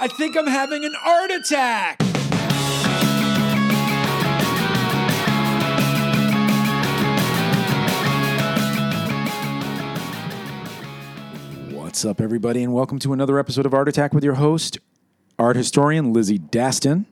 I think I'm having an art attack. What's up, everybody, and welcome to another episode of Art Attack with your host, art historian Lizzie Dastin,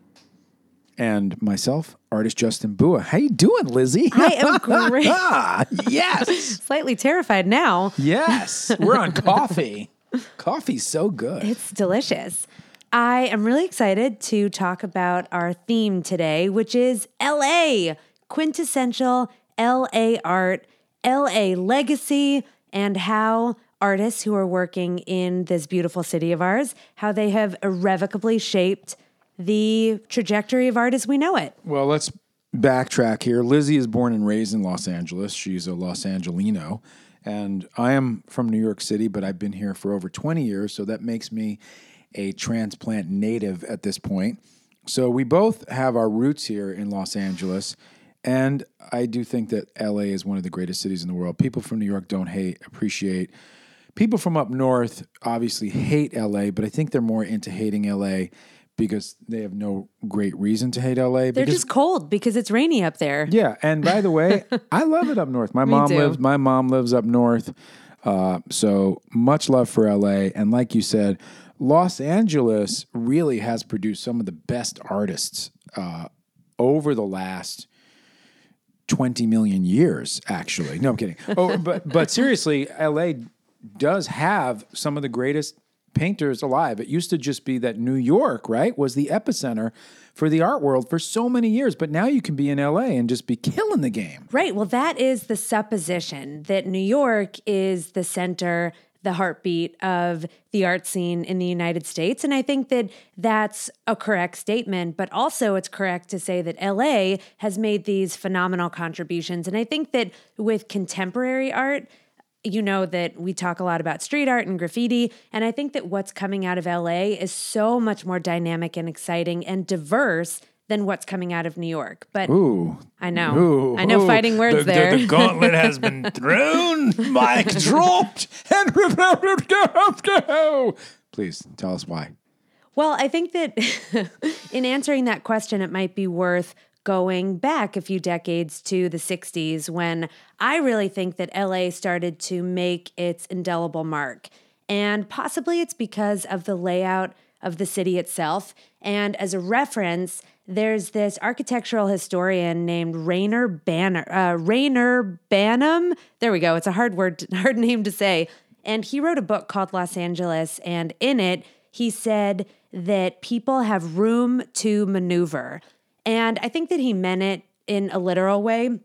and myself, artist Justin Bua. How you doing, Lizzie? I am great. Ah, yes, Slightly terrified now. yes. We're on coffee. Coffee's so good. It's delicious. I am really excited to talk about our theme today, which is LA, quintessential LA art, LA legacy, and how artists who are working in this beautiful city of ours, how they have irrevocably shaped the trajectory of art as we know it. Well, let's backtrack here. Lizzie is born and raised in Los Angeles. She's a Los Angelino. And I am from New York City, but I've been here for over 20 years. So that makes me a transplant native at this point. So we both have our roots here in Los Angeles. And I do think that LA is one of the greatest cities in the world. People from New York don't hate, appreciate. People from up north obviously hate LA, but I think they're more into hating LA because they have no great reason to hate LA. They're because just cold because it's rainy up there. yeah, and by the way, I love it up north. My mom lives. My mom lives up north, uh, so much love for LA. And like you said, Los Angeles really has produced some of the best artists uh, over the last. 20 million years actually no i'm kidding oh but but seriously la does have some of the greatest painters alive it used to just be that new york right was the epicenter for the art world for so many years but now you can be in la and just be killing the game Right. Well, that is the supposition that New York is the center, the heartbeat of the art scene in the United States. And I think that that's a correct statement, but also it's correct to say that LA has made these phenomenal contributions. And I think that with contemporary art, you know that we talk a lot about street art and graffiti. And I think that what's coming out of LA is so much more dynamic and exciting and diverse than what's coming out of New York. But ooh I know. Ooh, I know ooh. fighting words The- the- there. The, gauntlet has been thrown. mic dropped. And go. Please tell us why. well, I think that in answering that question, it might be worth going back a few decades to the 60s when I really think that LA started to make its indelible mark. And possibly it's because of the layout of the city itself. And as a reference, there's this architectural historian named Rainer Banner, uh, Rainer Banham. There we go. It's a hard word, hard name to say. And he wrote a book called Los Angeles. And in it, he said that people have room to maneuver. And I think that he meant it in a literal way.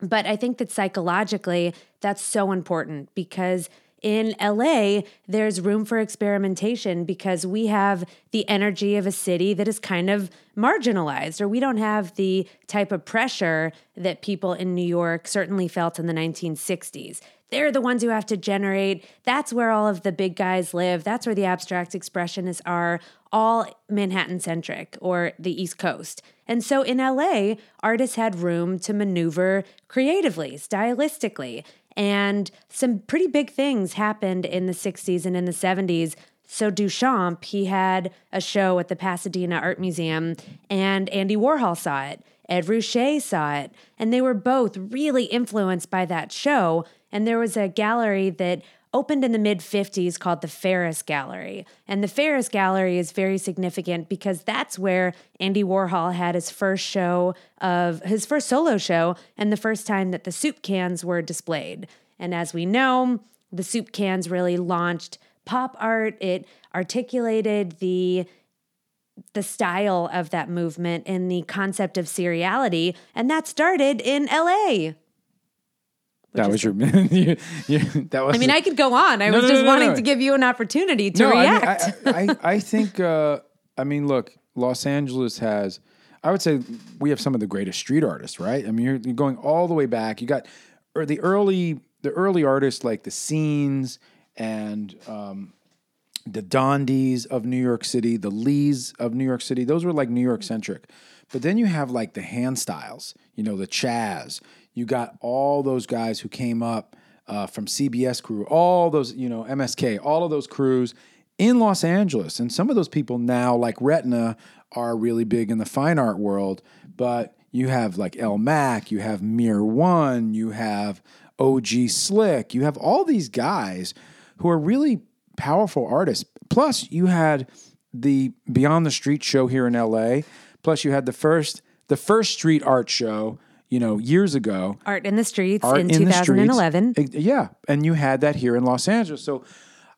But I think that psychologically, that's so important because in LA, there's room for experimentation because we have the energy of a city that is kind of marginalized, or we don't have the type of pressure that people in New York certainly felt in the 1960s. They're the ones who have to generate. That's where all of the big guys live. That's where the abstract expressionists are, all Manhattan centric or the East Coast. And so in LA, artists had room to maneuver creatively, stylistically. And some pretty big things happened in the 60s and in the 70s. So Duchamp, he had a show at the Pasadena Art Museum, and Andy Warhol saw it. Ed Ruscha saw it, and they were both really influenced by that show. And there was a gallery that opened in the mid 50s called the Ferus Gallery. And the Ferus Gallery is very significant because that's where Andy Warhol had his first show of his first solo show and the first time that the soup cans were displayed. And as we know, the soup cans really launched pop art. It articulated the the style of that movement and the concept of seriality, and that started in LA. That was your. you, you, that was. I mean, I could go on. I No, was no, just no, wanting to give you an opportunity to react. I, mean, I, I, I think. Uh, I mean, look, Los Angeles has. I would say we have some of the greatest street artists, right? I mean, you're, you're going all the way back. You got or the early, the early artists like the Scenes and um, the Dondis of New York City, the Lees of New York City. Those were like New York centric. But then you have like the hand styles, you know, the Chaz. You got all those guys who came up uh, from CBS crew, all those, you know, MSK, all of those crews in Los Angeles. And some of those people now, like Retna, are really big in the fine art world. But you have like El Mac, you have Mear One, you have OG Slick, you have all these guys who are really powerful artists. Plus, you had the Beyond the Street show here in LA. Plus, you had the first the first street art show, you know, years ago. Art in the Streets in, in the Streets. 2011. Yeah, and you had that here in Los Angeles. So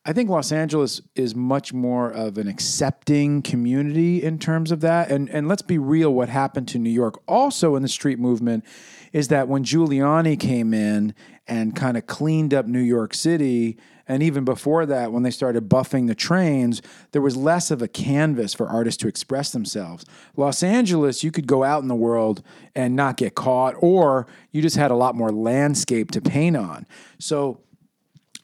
I think Los Angeles is much more of an accepting community in terms of that. And and let's be real, what happened to New York also in the street movement is that when Giuliani came in and kind of cleaned up New York City, and even before that, when they started buffing the trains, there was less of a canvas for artists to express themselves. Los Angeles, you could go out in the world and not get caught, or you just had a lot more landscape to paint on. So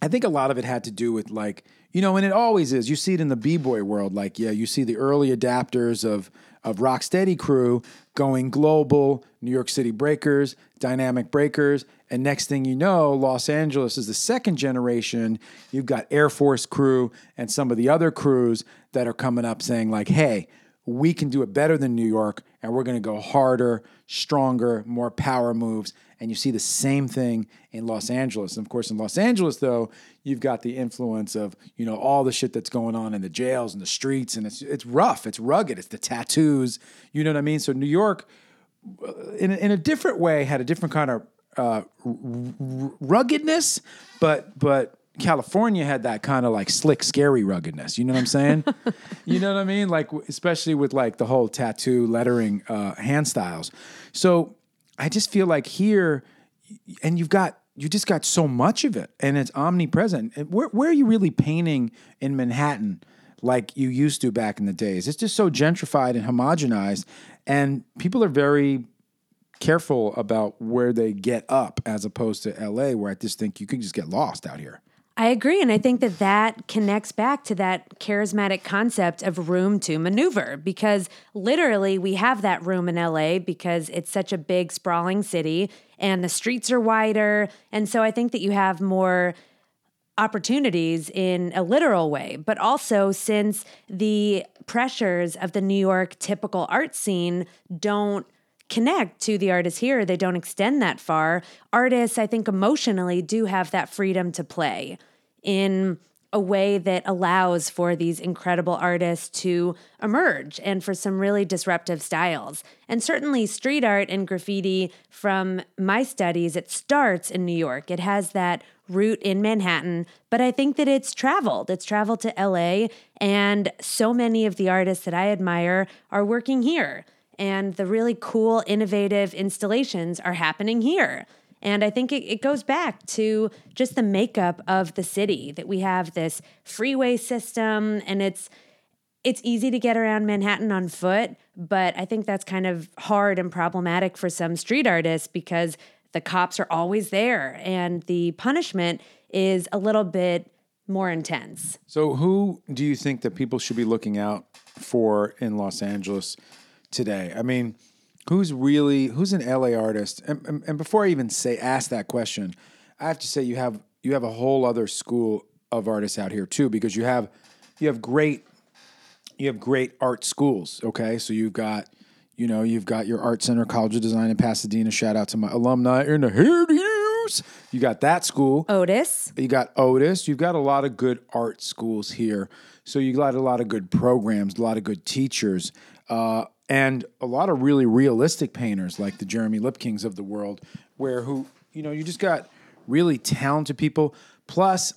I think a lot of it had to do with like, you know, and it always is. You see it in the b-boy world. Like, yeah, you see the early adapters of of Rocksteady crew going global, New York City Breakers, Dynamic Breakers, and next thing you know, Los Angeles is the second generation. You've got Air Force crew and some of the other crews that are coming up saying like, "Hey, we can do it better than New York, and we're going to go harder, stronger, more power moves. And you see the same thing in Los Angeles. And of course, in Los Angeles, though, you've got the influence of you know all the shit that's going on in the jails and the streets, and it's it's rough, it's rugged, it's the tattoos. You know what I mean? So New York, uh, in a, in a different way, had a different kind of uh, ruggedness, but but California had that kind of like slick, scary ruggedness. You know what I'm saying? you know what I mean? Like especially with like the whole tattoo lettering uh, hand styles. So I just feel like here, and you've got you just got so much of it, and it's omnipresent. Where where are you really painting in Manhattan? Like you used to back in the days. It's just so gentrified and homogenized, and people are very careful about where they get up as opposed to LA, where I just think you could just get lost out here. I agree. And I think that that connects back to that charismatic concept of room to maneuver because literally we have that room in LA because it's such a big, sprawling city and the streets are wider. And so I think that you have more opportunities in a literal way, but also since the pressures of the New York typical art scene don't connect to the artists here, they don't extend that far. Artists, I think, emotionally do have that freedom to play in a way that allows for these incredible artists to emerge and for some really disruptive styles. And certainly, street art and graffiti, from my studies, it starts in New York. It has that root in Manhattan, but I think that it's traveled. It's traveled to LA, and so many of the artists that I admire are working here. And the really cool, innovative installations are happening here. And I think it, it goes back to just the makeup of the city that we have this freeway system and it's it's easy to get around Manhattan on foot, but I think that's kind of hard and problematic for some street artists because the cops are always there and the punishment is a little bit more intense. So, who do you think that people should be looking out for in Los Angeles today? I mean, who's really who's an LA artist? And, and, and before I even say ask that question, I have to say you have you have a whole other school of artists out here too, because you have you have great you have great art schools. Okay, so you've got you know you've got your Art Center College of Design in Pasadena. Shout out to my alumni in the Hills. You got that school. Otis. You got Otis. You've got a lot of good art schools here. So you got a lot of good programs, a lot of good teachers, uh, and a lot of really realistic painters like the Jeremy Lipkings of the world, where who you know you just got really talented people. Plus,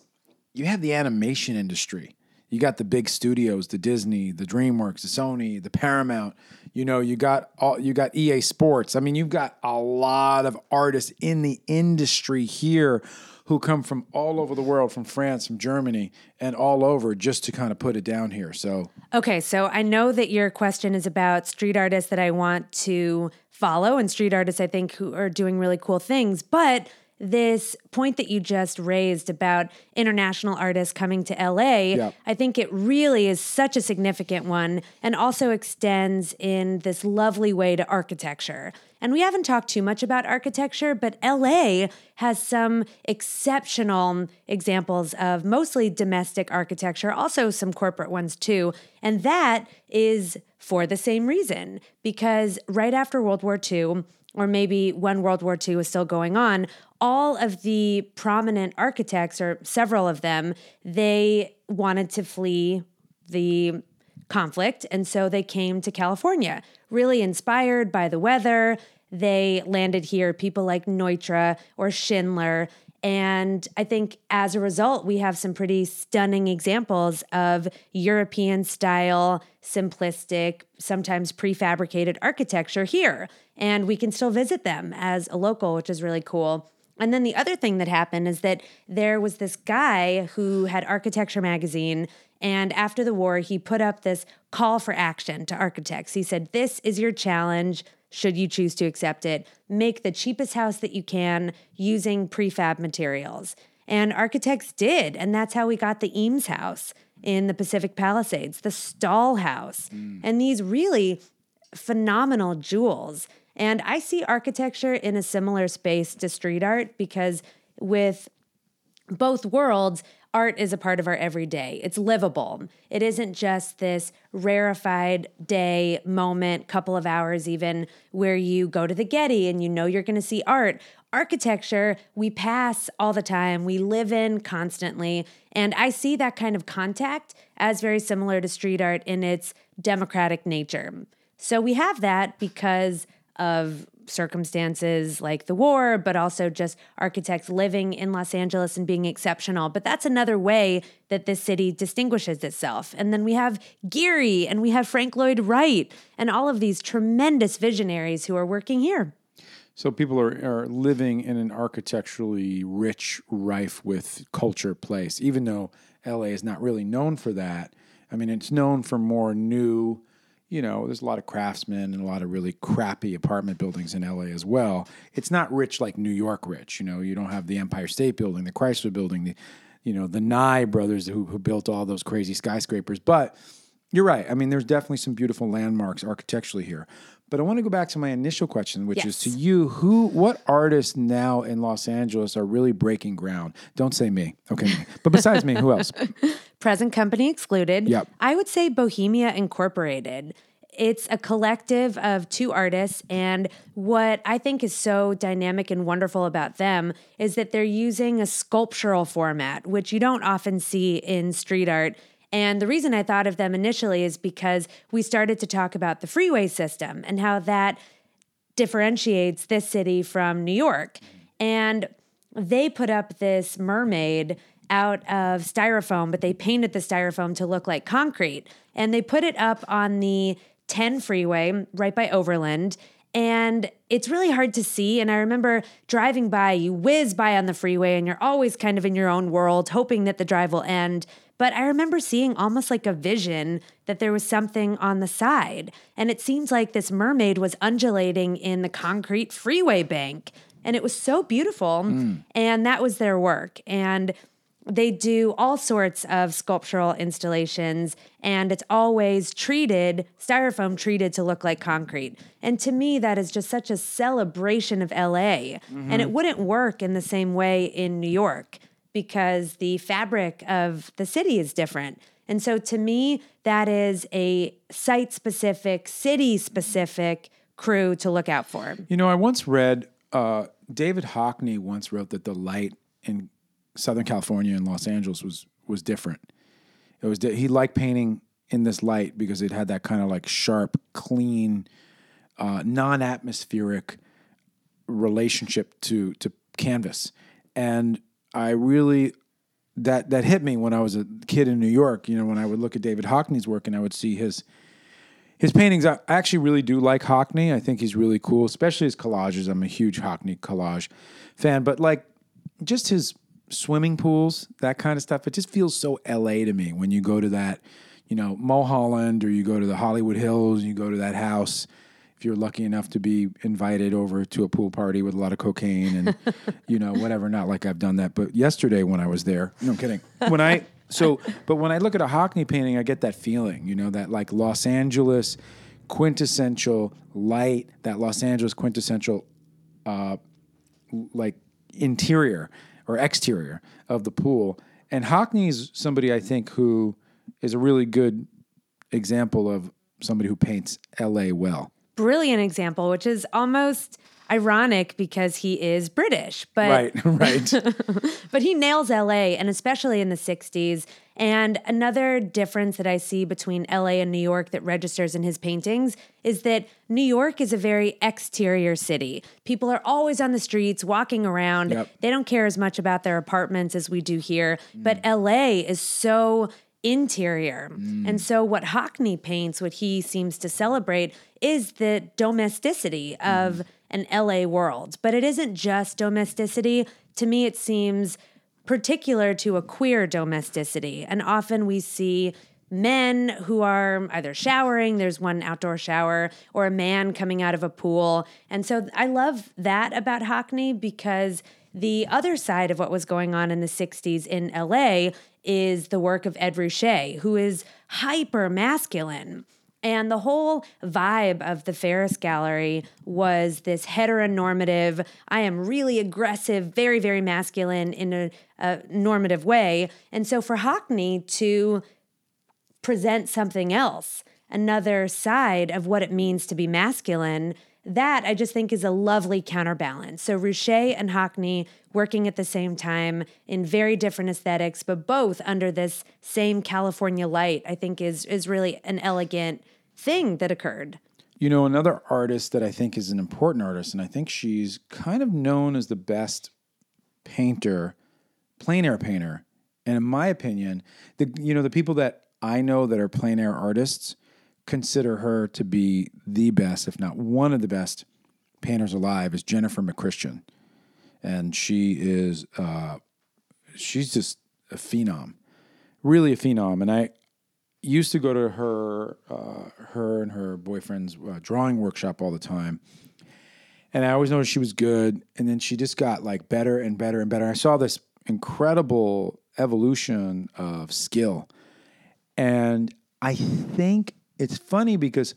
you have the animation industry. You got the big studios, the Disney, the DreamWorks, the Sony, the Paramount. You know, you got all you got EA Sports. I mean, you've got a lot of artists in the industry here who come from all over the world, from France, from Germany, and all over just to kind of put it down here. So Okay, so I know that your question is about street artists that I want to follow and street artists I think who are doing really cool things, but this point that you just raised about international artists coming to LA, Yeah. I think it really is such a significant one and also extends in this lovely way to architecture. And we haven't talked too much about architecture, but LA has some exceptional examples of mostly domestic architecture, also some corporate ones too. And that is for the same reason, because right after World War II, or maybe when World War II was still going on, all of the prominent architects, or several of them, they wanted to flee the conflict. And so they came to California, really inspired by the weather. They landed here, people like Neutra or Schindler. And I think as a result, we have some pretty stunning examples of European style, simplistic, sometimes prefabricated architecture here. And we can still visit them as a local, which is really cool. And then the other thing that happened is that there was this guy who had Architecture Magazine. And after the war, he put up this call for action to architects. He said, This is your challenge. Should you choose to accept it, make the cheapest house that you can using prefab materials. And architects did. And that's how we got the Eames house in the Pacific Palisades, the Stahl house, mm. and these really phenomenal jewels and I see architecture in a similar space to street art because with both worlds, art is a part of our everyday. It's livable. It isn't just this rarefied day, moment, couple of hours, even where you go to the Getty and you know you're going to see art. Architecture, we pass all the time, we live in constantly. And I see that kind of contact as very similar to street art in its democratic nature. So we have that because of circumstances like the war, but also just architects living in Los Angeles and being exceptional. But that's another way that this city distinguishes itself. And then we have Gehry and we have Frank Lloyd Wright and all of these tremendous visionaries who are working here. So people are, are living in an architecturally rich, rife with culture place, even though LA is not really known for that. I mean, it's known for more new, you know, there's a lot of craftsmen and a lot of really crappy apartment buildings in LA as well. It's not rich like New York rich. You know, you don't have the Empire State Building, the Chrysler Building, the, you know, the Nye brothers who, who built all those crazy skyscrapers. But you're right. I mean, there's definitely some beautiful landmarks architecturally here. But I want to go back to my initial question, which yes. is to you: Who, what artists now in Los Angeles are really breaking ground? Don't say me, okay? Me. But besides me, who else? Present company excluded. Yep. I would say Bohemia Incorporated. It's a collective of two artists, and what I think is so dynamic and wonderful about them is that they're using a sculptural format, which you don't often see in street art and the reason I thought of them initially is because we started to talk about the freeway system and how that differentiates this city from New York. And they put up this mermaid out of styrofoam, but they painted the styrofoam to look like concrete. And they put it up on the 10 freeway right by Overland. And it's really hard to see. And I remember driving by, you whiz by on the freeway, and you're always kind of in your own world, hoping that the drive will end. But I remember seeing almost like a vision that there was something on the side. And it seems like this mermaid was undulating in the concrete freeway bank. And it was so beautiful. Mm. And that was their work. And they do all sorts of sculptural installations, and it's always treated, styrofoam treated to look like concrete. And to me, that is just such a celebration of LA. Mm-hmm. And it wouldn't work in the same way in New York because the fabric of the city is different. And so to me, that is a site specific, city specific crew to look out for. You know, I once read uh, David Hockney once wrote that the light in Southern California and Los Angeles was was different. It was he liked painting in this light because it had that kind of like sharp, clean, uh, non-atmospheric relationship to to canvas, and I really that that hit me when I was a kid in New York. You know, when I would look at David Hockney's work and I would see his his paintings. I actually really do like Hockney. I think he's really cool, especially his collages. I'm a huge Hockney collage fan, but like just his swimming pools, that kind of stuff. It just feels so LA to me when you go to that, you know, Mulholland or you go to the Hollywood Hills and you go to that house you're lucky enough to be invited over to a pool party with a lot of cocaine and you know whatever not like I've done that but yesterday when I was there no I'm kidding when I so but when I look at a Hockney painting I get that feeling you know that like Los Angeles quintessential light, that Los Angeles quintessential uh, like interior or exterior of the pool. And Hockney is somebody I think who is a really good example of somebody who paints LA well. Brilliant example, which is almost ironic because he is British, but Right, right. but he nails LA and especially in the 60s. And another difference that I see between LA and New York that registers in his paintings is that New York is a very exterior city. People are always on the streets, walking around. Yep. They don't care as much about their apartments as we do here. But LA is so interior. And mm. so what Hockney paints, what he seems to celebrate, is the domesticity of mm. an LA world. But it isn't just domesticity. To me, it seems particular to a queer domesticity. And often we see men who are either showering, there's one outdoor shower, or a man coming out of a pool. And so I love that about Hockney because the other side of what was going on in the 60s in LA is the work of Ed Ruscha, who is hyper masculine. And the whole vibe of the Ferus Gallery was this heteronormative, I am really aggressive, very, very masculine in a, a normative way. And so for Hockney to present something else, another side of what it means to be masculine, that I just think is a lovely counterbalance. So Ruscha and Hockney working at the same time in very different aesthetics, but both under this same California light, I think is is really an elegant thing that occurred. You know, another artist that I think is an important artist, and I think she's kind of known as the best painter, plein air painter. And in my opinion, the you know the people that I know that are plein air artists consider her to be the best, if not one of the best painters alive, is Jennifer McChristian, and she is uh, she's just a phenom, really a phenom. And I used to go to her uh, her and her boyfriend's uh, drawing workshop all the time. And I always noticed she was good. And then she just got like better and better and better. I saw this incredible evolution of skill. And I think it's funny because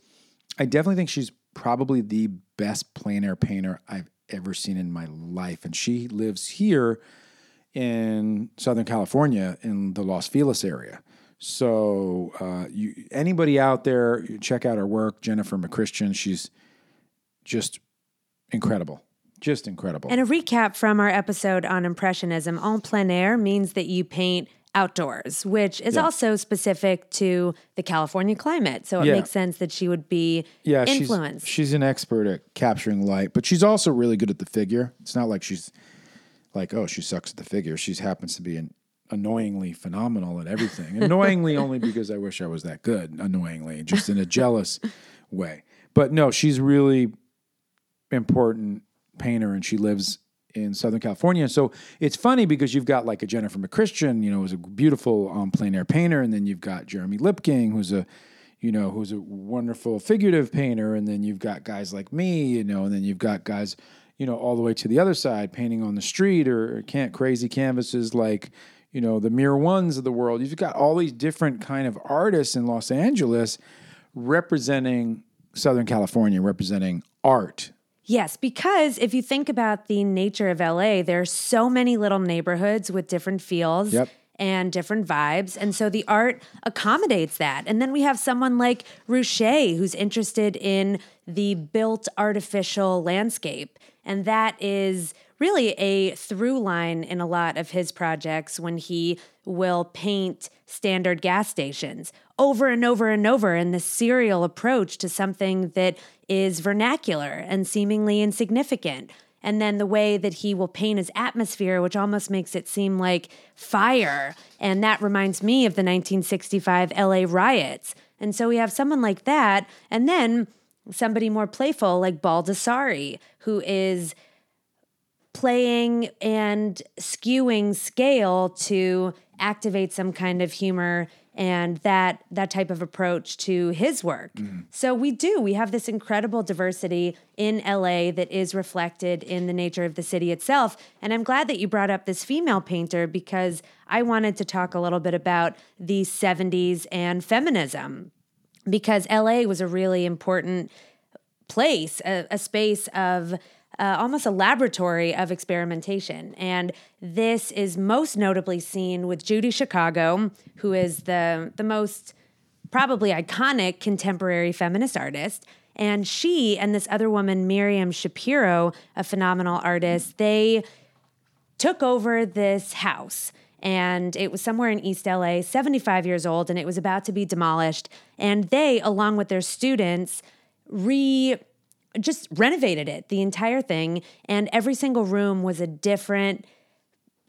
I definitely think she's probably the best plein air painter I've ever seen in my life. And she lives here in Southern California in the Los Feliz area. So, uh, you anybody out there, check out her work, Jennifer McChristian. She's just incredible, just incredible. And a recap from our episode on Impressionism en plein air means that you paint outdoors, which is Yeah. also specific to the California climate. So it Yeah. makes sense that she would be yeah, influenced. she's she's an expert at capturing light, but she's also really good at the figure. It's not like she's like, oh, she sucks at the figure. She happens to be an annoyingly phenomenal at everything. annoyingly only because I wish I was that good. Annoyingly, just in a jealous way. But no, she's really important painter, and she lives in Southern California. So it's funny because you've got like a Jennifer McChristian, you know, who's a beautiful um, plein air painter, and then you've got Jeremy Lipking, who's a you know, who's a wonderful figurative painter, and then you've got guys like me, you know, and then you've got guys, you know, all the way to the other side, painting on the street or can't crazy canvases like, you know, the Mear Ones of the world. You've got all these different kind of artists in Los Angeles representing Southern California, representing art. Yes, because if you think about the nature of LA, there are so many little neighborhoods with different feels Yep. and different vibes. And so the art accommodates that. And then we have someone like Ruscha who's interested in the built artificial landscape. And that is really a through line in a lot of his projects when he will paint standard gas stations over and over and over in this serial approach to something that is vernacular and seemingly insignificant. And then the way that he will paint his atmosphere, which almost makes it seem like fire. And that reminds me of the 1965 LA riots. And so we have someone like that. And then somebody more playful like Baldessari, who is playing and skewing scale to activate some kind of humor and that that type of approach to his work. Mm-hmm. So we do. We have this incredible diversity in LA that is reflected in the nature of the city itself. And I'm glad that you brought up this female painter because I wanted to talk a little bit about the 70s and feminism because LA was a really important place, a, a space of uh, almost a laboratory of experimentation. And this is most notably seen with Judy Chicago, who is the, the most probably iconic contemporary feminist artist. And she and this other woman, Miriam Schapiro, a phenomenal artist, they took over this house and it was somewhere in East LA, 75 years old, and it was about to be demolished. And they, along with their students, re just renovated it, the entire thing. And every single room was a different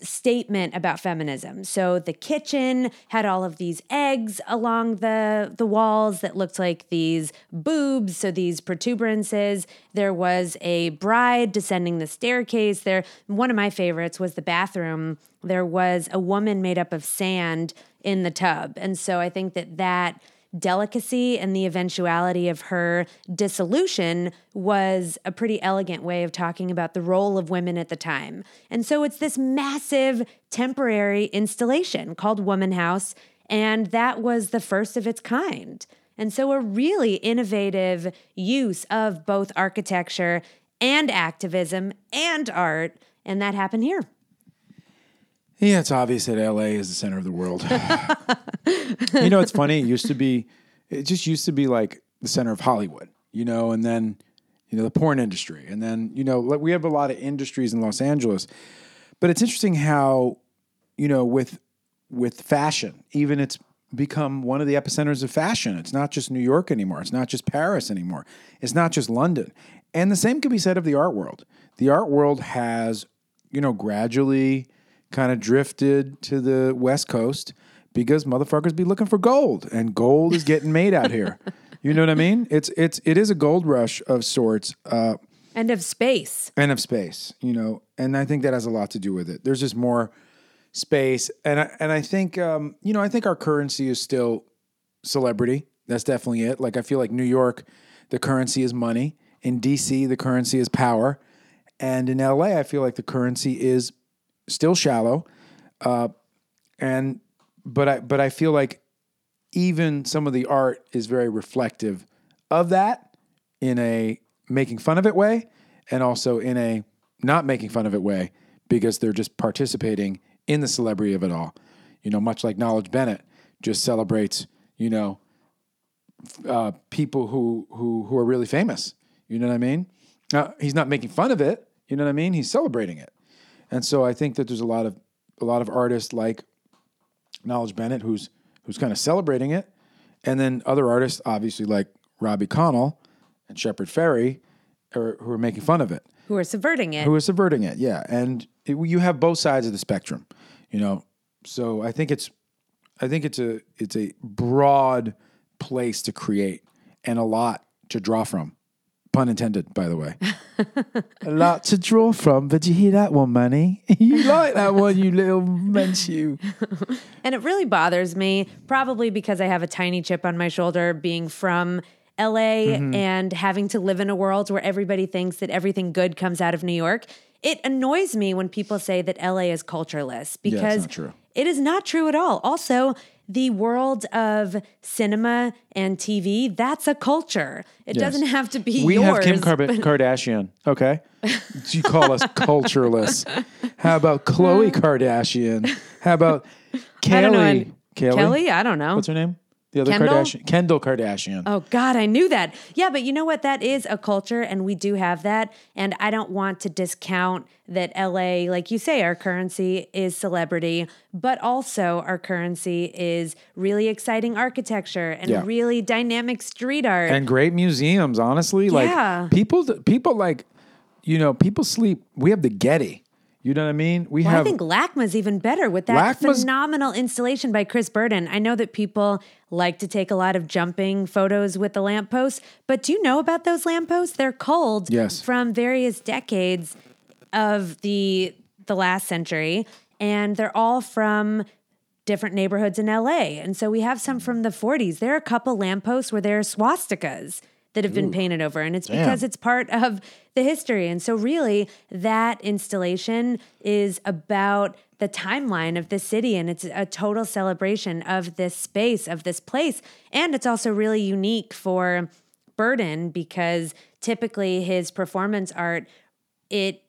statement about feminism. So the kitchen had all of these eggs along the the walls that looked like these boobs, so these protuberances. There was a bride descending the staircase. There one of my favorites was the bathroom. There was a woman made up of sand in the tub. And so I think that that delicacy and the eventuality of her dissolution was a pretty elegant way of talking about the role of women at the time. And so it's this massive temporary installation called Womanhouse, and that was the first of its kind. And so a really innovative use of both architecture and activism and art, and that happened here. Yeah, it's obvious that LA is the center of the world. you know, it's funny. It used to be, it just used to be like the center of Hollywood, you know, and then, you know, the porn industry. And then, you know, we have a lot of industries in Los Angeles. But it's interesting how, you know, with with fashion, even it's become one of the epicenters of fashion. It's not just New York anymore. It's not just Paris anymore. It's not just London. And the same could be said of the art world. The art world has, you know, gradually kind of drifted to the West Coast because motherfuckers be looking for gold, and gold is getting made out here. You know what I mean? It's it's it is a gold rush of sorts. Uh, and of space. And of space, you know, and I think that has a lot to do with it. There's just more space, and I, and I think um, you know I think our currency is still celebrity. That's definitely it. Like I feel like New York, the currency is money. In DC, the currency is power, and in LA, I feel like the currency is still shallow, uh, and but I but I feel like even some of the art is very reflective of that in a making fun of it way, and also in a not making fun of it way because they're just participating in the celebrity of it all. You know, much like Knowledge Bennett just celebrates, you know, uh, people who who who are really famous. You know what I mean? Uh, he's not making fun of it. You know what I mean? He's celebrating it. And so I think that there's a lot of a lot of artists like Knowledge Bennett who's who's kind of celebrating it, and then other artists, obviously like Robbie Conal and Shepard Fairey, are, er, who are making fun of it, who are subverting it, who are subverting it. Yeah, and it, you have both sides of the spectrum, you know. So I think it's I think it's a it's a broad place to create and a lot to draw from. Pun intended, by the way. a lot to draw from, but you hear that one, Manny? You like that one, you little mensch, you. and it really bothers me, probably because I have a tiny chip on my shoulder being from LA mm-hmm. and having to live in a world where everybody thinks that everything good comes out of New York. It annoys me when people say that LA is cultureless because yeah, it is not true at all. Also, the world of cinema and TV, that's a culture. It yes. doesn't have to be we yours. have Kim Car- Kardashian, okay? you call us cultureless. How about Khloe hmm. Kardashian? How about Kelly? Kelly? Kelly? I don't know. What's her name? The other Kendall? Kardashian, Kendall Kardashian. Oh God, I knew that. Yeah, but you know what? That is a culture, and we do have that. And I don't want to discount that LA, like you say, our currency is celebrity, but also our currency is really exciting architecture and yeah. really dynamic street art and great museums. Honestly, like people, people like, you know, people sleep. We have the Getty. You know what I mean? We well, have. I think LACMA's even better with that LACMA's, phenomenal installation by Chris Burden. I know that people like to take a lot of jumping photos with the lampposts, but do you know about those lampposts? They're culled yes. from various decades of the the last century, and they're all from different neighborhoods in LA. And so we have some from the 40s. There are a couple lampposts where there are swastikas that have been painted over. And it's damn. because it's part of the history. And so, really, that installation is about the timeline of the city and it's a total celebration of this space of this place and it's also really unique for burden because typically his performance art it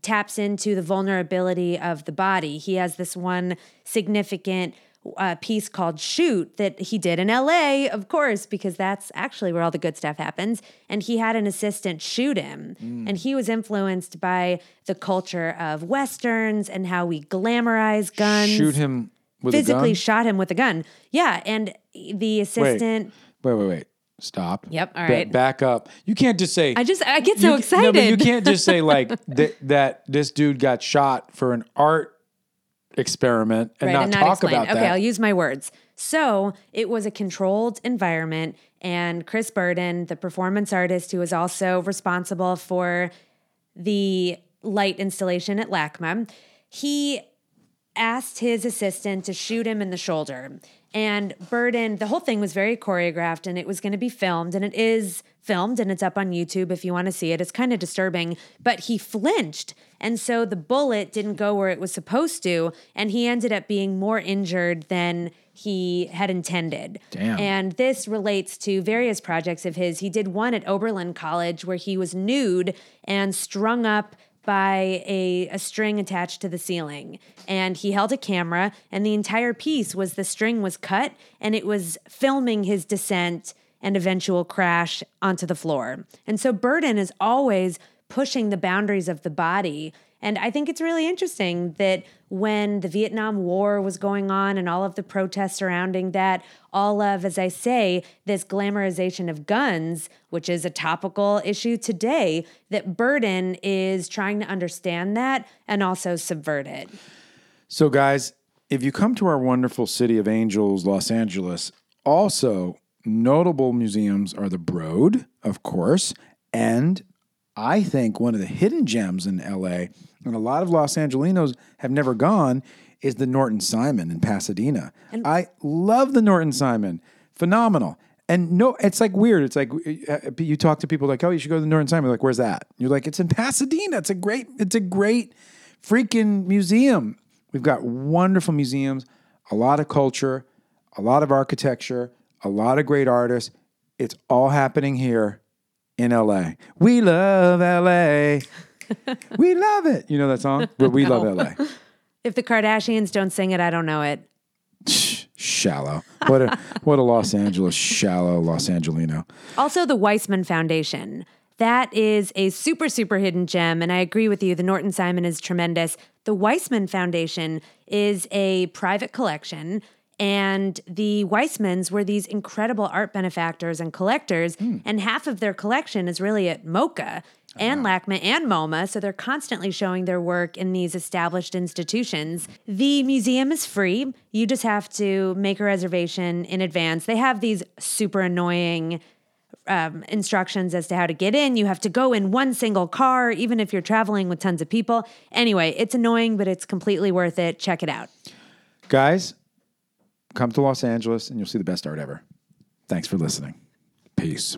taps into the vulnerability of the body he has this one significant uh, piece called Shoot that he did in LA, of course, because that's actually where all the good stuff happens. And he had an assistant shoot him. Mm. And he was influenced by the culture of Westerns and how we glamorize guns. Shoot him physically shot him with a gun. Yeah. And the assistant. Wait, wait, wait. wait. Stop. Yep. All right. Ba- back up. You can't just say. I just I get so you, excited. No, but you can't just say like th- that. This dude got shot for an art experiment and right, not and talk explain. about that. Okay, I'll use my words. So it was a controlled environment, and Chris Burden, the performance artist who was also responsible for the light installation at LACMA, he asked his assistant to shoot him in the shoulder. And Burden, the whole thing was very choreographed and it was going to be filmed, and it is filmed and it's up on YouTube if you want to see it. It's kind of disturbing, but he flinched. And so the bullet didn't go where it was supposed to, and he ended up being more injured than he had intended. Damn. And this relates to various projects of his. He did one at Oberlin College where he was nude and strung up by a, a string attached to the ceiling. And he held a camera, and the entire piece was the string was cut and it was filming his descent and eventual crash onto the floor. And so Burden is always pushing the boundaries of the body. And I think it's really interesting that when the Vietnam War was going on and all of the protests surrounding that, all of, as I say, this glamorization of guns, which is a topical issue today, that Burden is trying to understand that and also subvert it. So, guys, if you come to our wonderful city of angels, Los Angeles, also notable museums are the Broad, of course, and I think one of the hidden gems in LA, and a lot of Los Angelinos have never gone, is the Norton Simon in Pasadena. And I love the Norton Simon. Phenomenal. And no, it's like weird. It's like uh, you talk to people like, "Oh, you should go to the Norton Simon." Like, where's that? You're like, "It's in Pasadena. It's a great, it's a great freaking museum." We've got wonderful museums, a lot of culture, a lot of architecture, a lot of great artists. It's all happening here in LA. We love LA. we love it. You know that song? But we love LA. If the Kardashians don't sing it, I don't know it. Shallow. What a what a Los Angeles shallow Los Angelino. Also the Weisman Foundation. That is a super, super hidden gem. And I agree with you. The Norton Simon is tremendous. The Weisman Foundation is a private collection and the Weismans were these incredible art benefactors and collectors, mm. and half of their collection is really at MoCA and uh-huh. LACMA and MoMA, so they're constantly showing their work in these established institutions. The museum is free. You just have to make a reservation in advance. They have these super annoying um, instructions as to how to get in. You have to go in one single car, even if you're traveling with tons of people. Anyway, it's annoying, but it's completely worth it. Check it out. Guys, come to Los Angeles and you'll see the best art ever. Thanks for listening. Peace.